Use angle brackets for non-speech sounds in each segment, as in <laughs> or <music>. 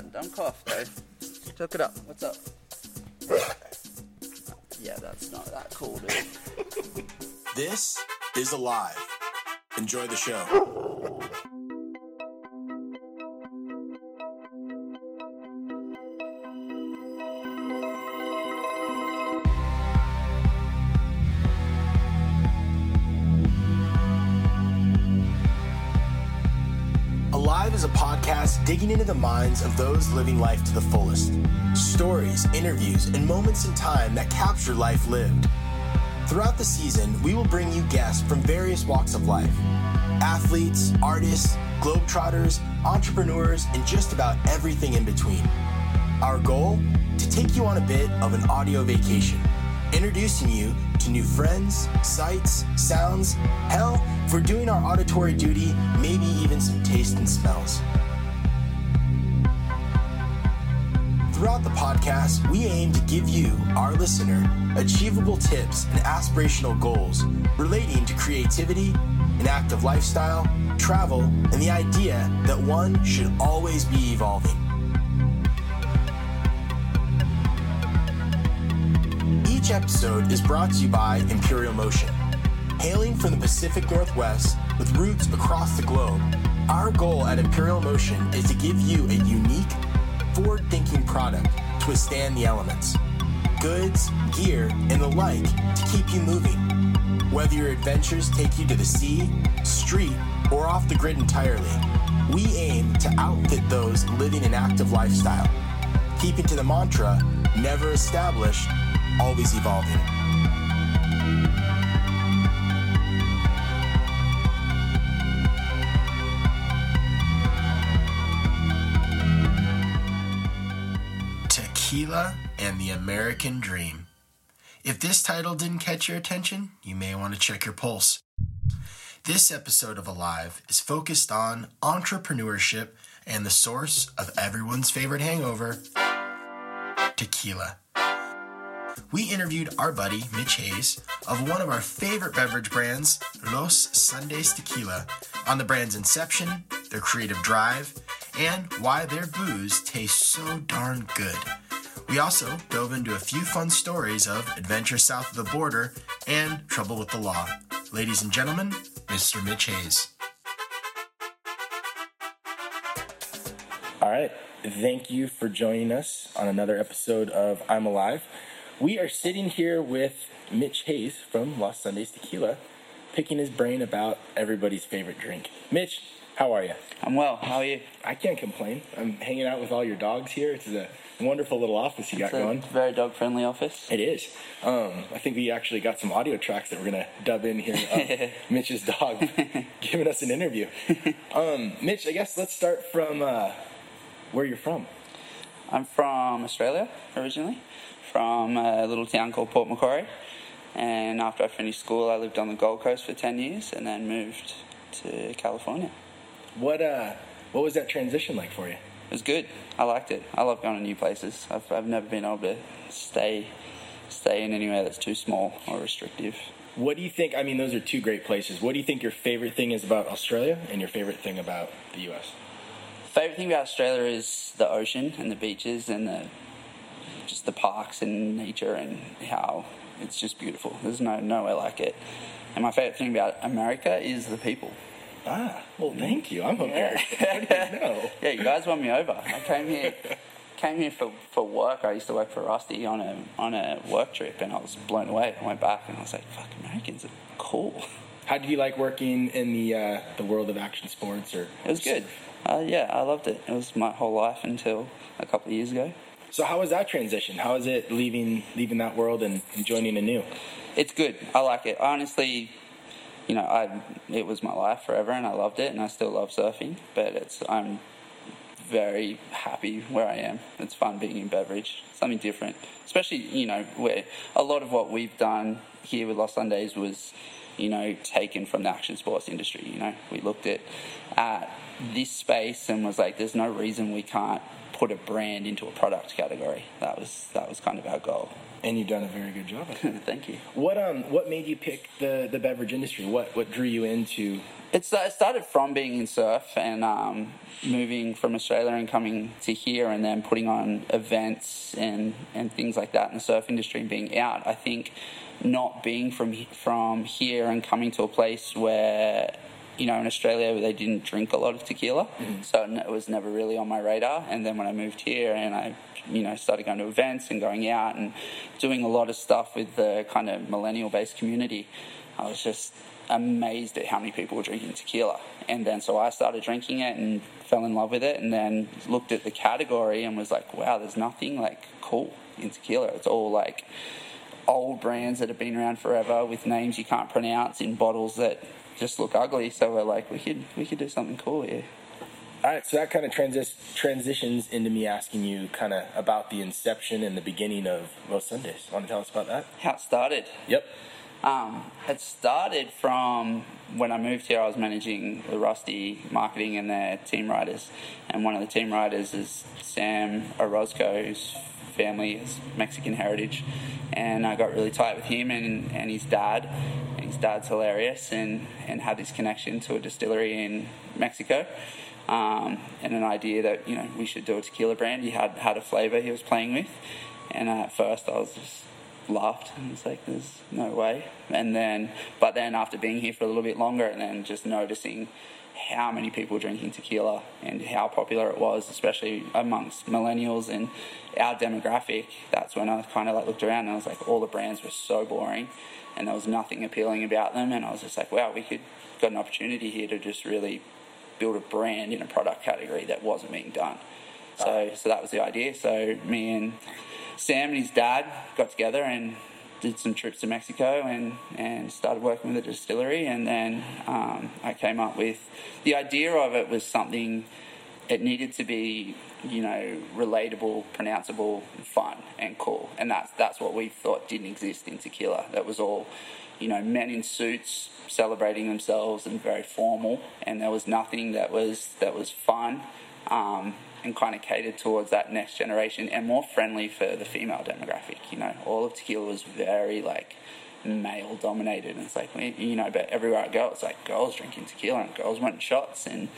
Don't cough, though. Took it up. What's up? Yeah, that's not that cool, dude. <laughs> This is Alive. Enjoy the show. Digging into the minds of those living life to the fullest. Stories, interviews, and moments in time that capture life lived. Throughout the season, we will bring you guests from various walks of life athletes, artists, globetrotters, entrepreneurs, and just about everything in between. Our goal? To take you on a bit of an audio vacation, introducing you to new friends, sights, sounds, hell, for doing our auditory duty, maybe even some taste and smells. Throughout the podcast, we aim to give you, our listener, achievable tips and aspirational goals relating to creativity, an active lifestyle, travel, and the idea that one should always be evolving. Each episode is brought to you by Imperial Motion. Hailing from the Pacific Northwest with roots across the globe, our goal at Imperial Motion is to give you a unique, forward thinking product to withstand the elements. Goods, gear, and the like to keep you moving. Whether your adventures take you to the sea, street, or off the grid entirely, we aim to outfit those living an active lifestyle. Keeping to the mantra never established, always evolving. Tequila and the American Dream. If this title didn't catch your attention, you may want to check your pulse. This episode of Alive is focused on entrepreneurship and the source of everyone's favorite hangover tequila. We interviewed our buddy Mitch Hayes of one of our favorite beverage brands, Lost Sundays Tequila, on the brand's inception, their creative drive, and why their booze tastes so darn good. We also dove into a few fun stories of adventure south of the border and trouble with the law. Ladies and gentlemen, Mr. Mitch Hayes. All right. Thank you for joining us on another episode of I'm Alive. We are sitting here with Mitch Hayes from Lost Sundays Tequila, picking his brain about everybody's favorite drink. Mitch, how are you? I'm well. How are you? I can't complain. I'm hanging out with all your dogs here. It's a wonderful little office you got It's going. very dog friendly office. It is. Um, I think we actually got some audio tracks that we're gonna dub in here. Of <laughs> Mitch's dog <laughs> giving us an interview. Um, Mitch, I guess let's start from uh, where you're from. I'm from Australia originally, from a little town called Port Macquarie. And after I finished school, I lived on the Gold Coast for 10 years and then moved to California. What uh, what was that transition like for you? It was good. I liked it. I love going to new places. I've, I've never been able to stay stay in anywhere that's too small or restrictive. What do you think? I mean, those are two great places. What do you think your favorite thing is about Australia and your favorite thing about the U.S.? Favorite thing about Australia is the ocean and the beaches and the just the parks and nature and how it's just beautiful. There's no nowhere like it. And my favorite thing about America is the people. Ah, well, thank you. I'm American. You know? <laughs> Yeah, you guys won me over. I came here came here for, for work. I used to work for Rusty on a on a work trip and I was blown away. I went back and I was like, fuck Americans are cool. How did you like working in the uh, the world of action sports? Or It was good. Uh, yeah, I loved it. It was my whole life until a couple of years ago. So how was that transition? How is it leaving leaving that world and, and joining a new? It's good. I like it. Honestly, you know, I it was my life forever, and I loved it, and I still love surfing. But it's I'm very happy where I am. It's fun being in beverage, something different. Especially, you know, where a lot of what we've done here with Lost Sundays was you know, taken from the action sports industry. You know, we looked at at this space and was like, there's no reason we can't put a brand into a product category. That was that was kind of our goal. And you've done a very good job. Of it. <laughs> Thank you. What um what made you pick the the beverage industry? What what drew you into? It's, it started from being in surf and um, moving from Australia and coming to here and then putting on events and, and things like that in the surf industry and being out. I think not being from from here and coming to a place where you know, in Australia, they didn't drink a lot of tequila, mm-hmm. so it was never really on my radar. And then when I moved here and I, you know, started going to events and going out and doing a lot of stuff with the kind of millennial-based community, I was just amazed at how many people were drinking tequila. And then so I started drinking it and fell in love with it, and then looked at the category and was like, wow, there's nothing like cool in tequila. It's all like old brands that have been around forever with names you can't pronounce in bottles that just look ugly. So we're like, we could we could do something cool here. All right, so that kind of transi- transitions into me asking you kind of about the inception and the beginning of Lost Sundays. Want to tell us about that? How it started? Yep. Um, it started from when I moved here. I was managing the Rusty marketing and their team riders, and one of the team riders is Sam Orozco, whose family is Mexican heritage, and I got really tight with him and, and his dad, his dad's hilarious and, and had this connection to a distillery in Mexico. Um, and an idea that you know we should do a tequila brand. He had had a flavor he was playing with, and at first I was just laughed and was like, "There's no way." And then, but then after being here for a little bit longer, and then just noticing how many people drinking tequila and how popular it was, especially amongst millennials and our demographic. That's when I kind of like looked around and I was like, all the brands were so boring and there was nothing appealing about them. And I was just like, wow, we could got an opportunity here to just really build a brand in a product category that wasn't being done. So, so that was the idea. So me and Sam and his dad got together and did some trips to Mexico and, and started working with a distillery. And then um, I came up with the idea of it was something, it needed to be, you know, relatable, pronounceable, fun, and cool. And that's, that's what we thought didn't exist in tequila. That was all, you know, men in suits celebrating themselves and very formal. And there was nothing that was, that was fun. Um, and kind of catered towards that next generation and more friendly for the female demographic. You know, all of tequila was very like male dominated, and it's like you know, but everywhere I go, it's like girls drinking tequila and girls wanting shots and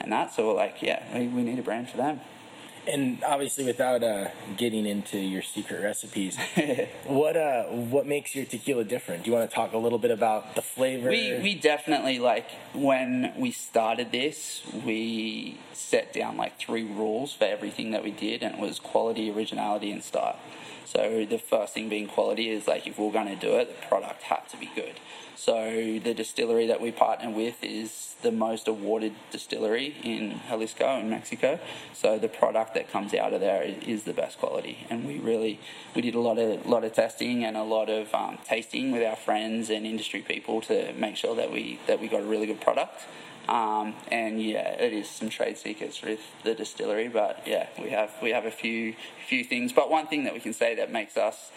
and that. So we're like, yeah, we, we need a brand for them and obviously without uh, getting into your secret recipes <laughs> what uh, what makes your tequila different? Do you want to talk a little bit about the flavor? We, we definitely like when we started this we set down like three rules for everything that we did and it was quality originality and style. So the first thing being quality is like if we we're going to do it the product had to be good. So the distillery that we partner with is the most awarded distillery in Jalisco in Mexico. So the product that comes out of there is the best quality, and we really we did a lot of lot of testing and a lot of um, tasting with our friends and industry people to make sure that we that we got a really good product. Um, and yeah, it is some trade secrets with the distillery, but yeah, we have we have a few few things. But one thing that we can say that makes us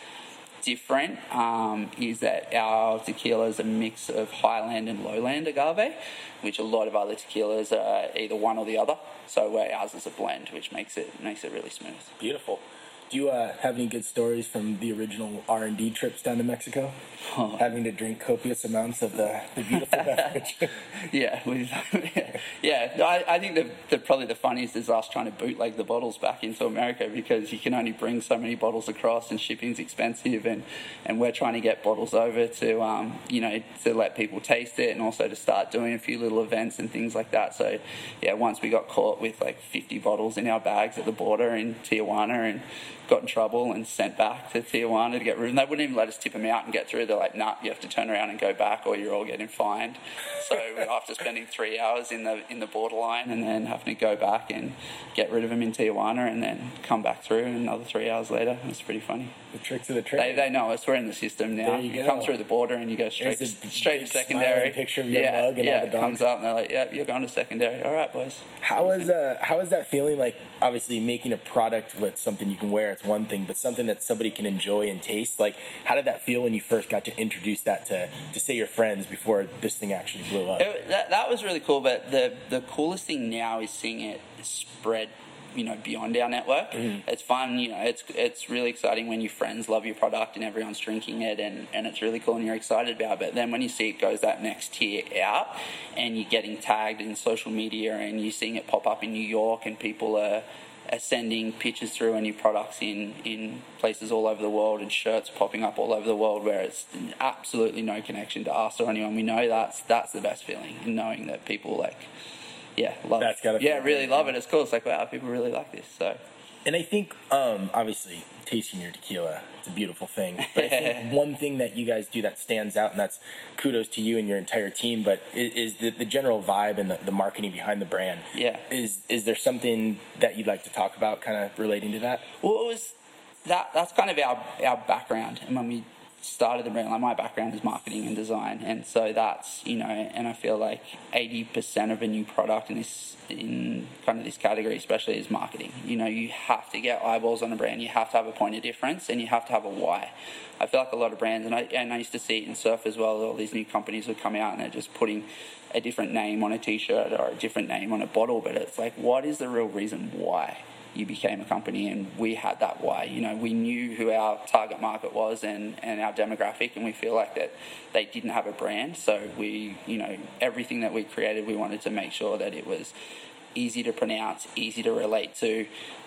different um, is that our tequila is a mix of highland and lowland agave, which a lot of other tequilas are either one or the other. So ours is a blend, which makes it makes it really smooth. Beautiful. Do you uh, have any good stories from the original R and D trips down to Mexico? Oh. Having to drink copious amounts of the, the beautiful <laughs> beverage. yeah, <laughs> yeah. I, I think the, the, probably the funniest is us trying to bootleg the bottles back into America because you can only bring so many bottles across, and shipping's expensive, and, and we're trying to get bottles over to um, you know to let people taste it, and also to start doing a few little events and things like that. So yeah, once we got caught with like 50 bottles in our bags at the border in Tijuana, and got in trouble and sent back to Tijuana to get room. They wouldn't even let us tip them out and get through. They're like, nah, you have to turn around and go back or you're all getting fined. So <laughs> after spending three hours in the in the borderline and then having to go back and get rid of them in Tijuana and then come back through another three hours later, it's pretty funny. The tricks of the trade. They, they know us. We're in the system now. You, you come through the border and you go straight to, straight to secondary. Picture of your yeah, mug and yeah, all the dogs. comes up and they're like, yeah, you're going to secondary. All right, boys. How is uh how is that feeling like? Obviously, making a product with something you can wear it's one thing, but something that somebody can enjoy and taste. Like, how did that feel when you first got to introduce that to, to say your friends before this thing actually blew up? It, that, that was really cool, but the, the coolest thing now is seeing it spread you know beyond our network. Mm-hmm. It's fun, you know. It's it's really exciting when your friends love your product and everyone's drinking it, and, and it's really cool and you're excited about it. But then when you see it goes that next tier out, and you're getting tagged in social media, and you're seeing it pop up in New York, and people are, are sending pictures through and your products in in places all over the world, and shirts popping up all over the world, where it's absolutely no connection to us or anyone we know. That's that's the best feeling, knowing that people like yeah, love That's it. yeah, really love it. It's cool. It's like wow, people really like this. So And I think, um, obviously, tasting your tequila, it's a beautiful thing. But I think <laughs> one thing that you guys do that stands out, and that's kudos to you and your entire team, but is, is the, the general vibe and the, the marketing behind the brand. Yeah. Is is there something that you'd like to talk about, kind of relating to that? well, it was that. That's kind of our our background. And when we started the brand, like my background is marketing and design, and so that's you know, and I feel like eighty percent of a new product in this in kind of this category, especially, is marketing. You know, you have to get eyeballs on a brand. You have to have a point of difference, and you have to have a why. I feel like a lot of brands, and I and I used to see it in surf as well. All these new companies would come out and they're just putting a different name on a T-shirt or a different name on a bottle, but it's like, what is the real reason why? You became a company and we had that why you know we knew who our target market was and, and our demographic and we feel like that they didn't have a brand. So we you know everything that we created we wanted to make sure that it was easy to pronounce easy to relate to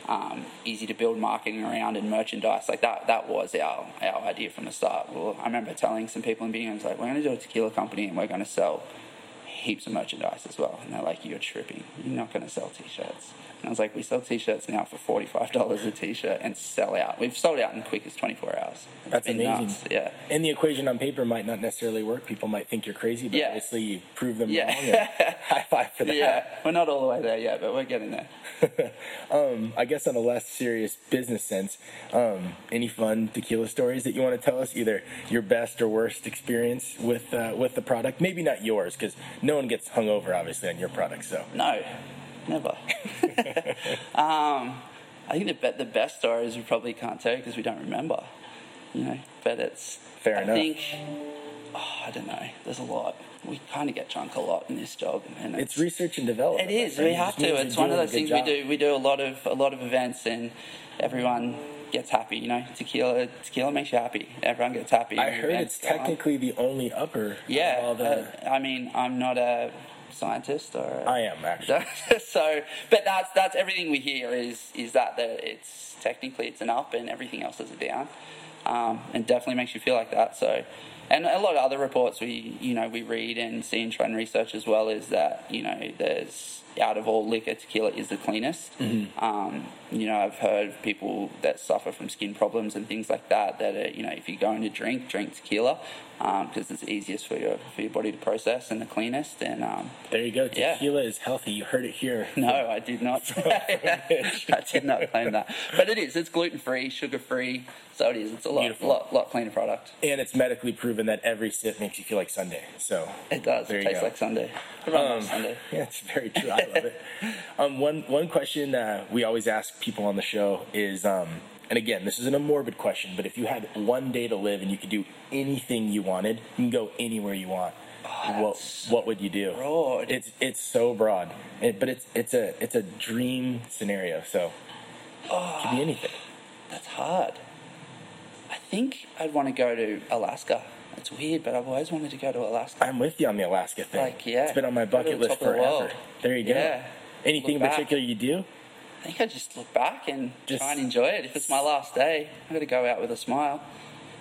um, easy to build marketing around and merchandise. Like that that was our our idea from the start. Well i remember telling some people in being like we're going to do a tequila company and we're going to sell heaps of merchandise as well. And they're like, you're tripping. You're not going to sell t-shirts. And I was like, we sell t-shirts now for $45 a t-shirt and sell out. We've sold out in the quickest 24 hours. It's That's amazing. nuts. Yeah. And the equation on paper might not necessarily work. People might think you're crazy, but Yeah. obviously you prove them Yeah. wrong. And <laughs> high five for that. Yeah. We're not all the way there yet, but we're getting there. <laughs> um, I guess on a less serious business sense, um, any fun tequila stories that you want to tell us? Either your best or worst experience with uh, with the product. Maybe not yours, because no one gets hung over obviously on your product. So No, never. <laughs> um, I think the, the best stories we probably can't tell because we don't remember. You know, but it's. Fair I enough. think. Oh, I don't know. There's a lot. We kind of get drunk a lot in this job, and it's research and development. It is. We have to. It's one of those things job. we do. We do a lot of a lot of events, and everyone gets happy. You know, tequila tequila makes you happy. Everyone gets happy. I heard it's go on. technically the only upper. Yeah. All the, uh, I mean, I'm not a scientist or. A, I am actually. <laughs> so, but that's that's everything we hear is is that that it's technically it's an up and everything else is a down, um, and definitely makes you feel like that. So, and a lot of other reports we you know we read and see and try and research as well is that you know there's out of all liquor tequila is the cleanest. Um, you know I've heard people that suffer from skin problems and things like that that are, you know if you're going to drink drink tequila because it's easiest for your for your body to process and the cleanest and um, There you go. Yeah. Tequila is healthy. You heard it here. no, I did not. <laughs> I did not claim that. But it is. It's gluten free, sugar free. So it is. It's a lot, Beautiful. lot, lot cleaner product. And it's medically proven that every sip makes you feel like Sunday. So It does. There it tastes go. like Sunday. Um, Sunday. <laughs> Yeah, it's very true. I love it. Um, one one question uh, we always ask people on the show is, um, and again, this isn't a morbid question, but if you had one day to live and you could do anything you wanted, you can go anywhere you want. what that's what would you do? broad. It's it's so broad, it, but it's it's a it's a dream scenario. So it could be anything. That's hard. I think I'd want to go to Alaska. It's weird, but I've always wanted to go to Alaska. I'm with you on the Alaska thing. Like, yeah, it's been on my bucket list the forever. world. There you go. Yeah. Anything in back. particular you do? I think I just look back and Just- try and enjoy it. If it's my last day, I'm going to go out with a smile.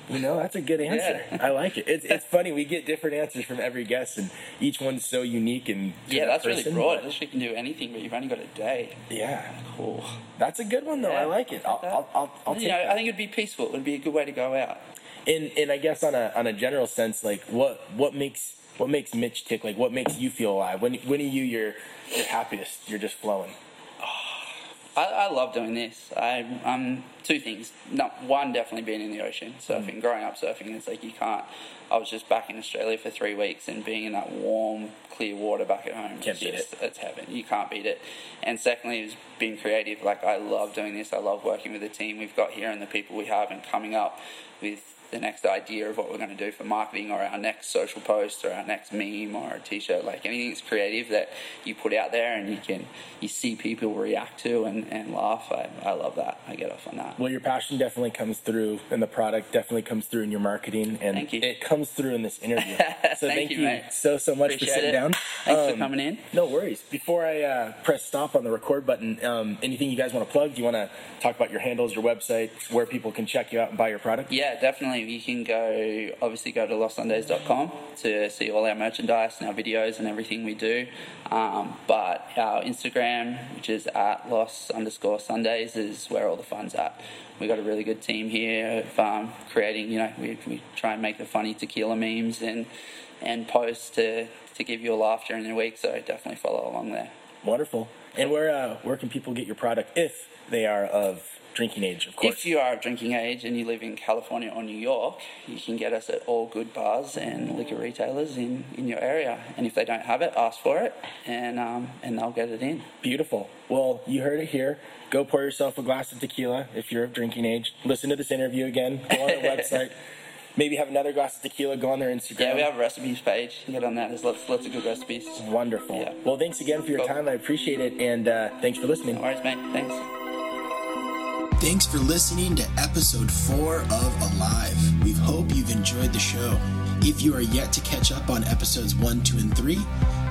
You know, that's a good answer. Yeah. I like it. It's, it's funny. We get different answers from every guest, and each one's so unique. And Yeah, that that's really broad. I least you can do anything, but you've only got a day. Yeah, Cool. that's a good one though. I like it. I'll. I'll, I'll, I'll you know, that. I think it'd be peaceful. It'd be a good way to go out. And and I guess on a on a general sense, like what what makes what makes Mitch tick? Like what makes you feel alive? When when are you your your happiest? You're just flowing. <sighs> I, I love doing this. I, um, two things. No, one, definitely being in the ocean, surfing. Growing up surfing, it's like you can't. I was just back in Australia for three weeks and being in that warm, clear water back at home. Can't it's beat just, It's heaven. You can't beat it. And secondly, is being creative. Like I love doing this. I love working with the team we've got here and the people we have, and coming up with the next idea of what we're going to do for marketing or our next social post or our next meme or a t-shirt like anything that's creative that you put out there and you can you see people react to and, and laugh I, I love that I get off on that Well, your passion definitely comes through, and the product definitely comes through in your marketing, and you. it comes through in this interview. <laughs> So Thank thank, you, so so much Appreciate for sitting it. down. Thanks for Um, coming in. No worries. Before I uh, press stop on the record button, um, anything you guys want to plug? Do you want to talk about your handles, your website, where people can check you out and buy your product? Yeah, definitely. You can go, obviously, go to lostsundays.com to see all our merchandise and our videos and everything we do. Um, but our Instagram, which is at lost underscore Sundays, is where all the fun's at. We've got a really good team here of um, creating, you know, we, we try and make the funny tequila memes and, and posts to, to give you a laugh during the week. So definitely follow along there. Wonderful. And where uh, where can people get your product if they are of drinking age? Of course. If you are of drinking age and you live in California or New York, you can get us at all good bars and liquor retailers in, in your area. And if they don't have it, ask for it, and um, and they'll get it in. Beautiful. Well, you heard it here. Go pour yourself a glass of tequila if you're of drinking age. Listen to this interview again. Go on their <laughs> website. Maybe have another glass of tequila. Go on their Instagram. Yeah, we have a recipes page. Get on that. There's lots lots of good recipes. Wonderful. Yeah. Well, thanks again for your Cool. time. I appreciate it, and uh, thanks for listening. No worries, mate. Thanks. Thanks for listening to episode four of Alive. We hope you've enjoyed the show. If you are yet to catch up on episodes one, two, and three,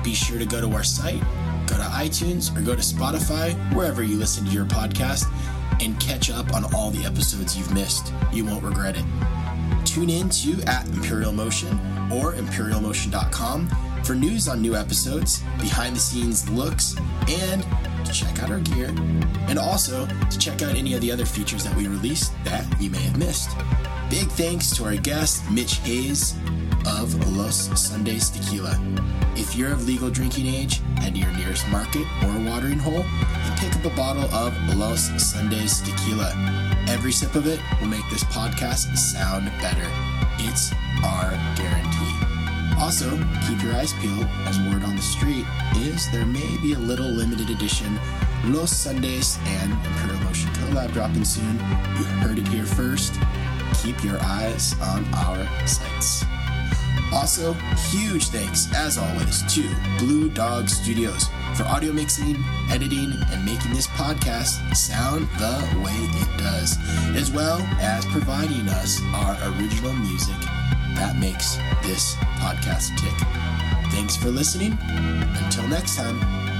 be sure to go to our site, go to iTunes, or go to Spotify, wherever you listen to your podcast, and catch up on all the episodes you've missed. You won't regret it. Tune in to at Imperial Motion or imperialmotion.com for news on new episodes, behind the scenes looks, and to check out our gear, and also to check out any of the other features that we released that you may have missed. Big thanks to our guest, Mitch Hayes of Lost Sundays Tequila. If you're of legal drinking age, head to your nearest market or watering hole and pick up a bottle of Lost Sundays Tequila. Every sip of it will make this podcast sound better. It's our guarantee. Also, keep your eyes peeled as word on the street is there may be a little limited edition Lost Sundays and Imperial Motion collab dropping soon. You heard it here first. Keep your eyes on our sites. Also, huge thanks, as always, to Blue Dog Studios for audio mixing, editing, and making this podcast sound the way it does, as well as providing us our original music that makes this podcast tick. Thanks for listening. Until next time.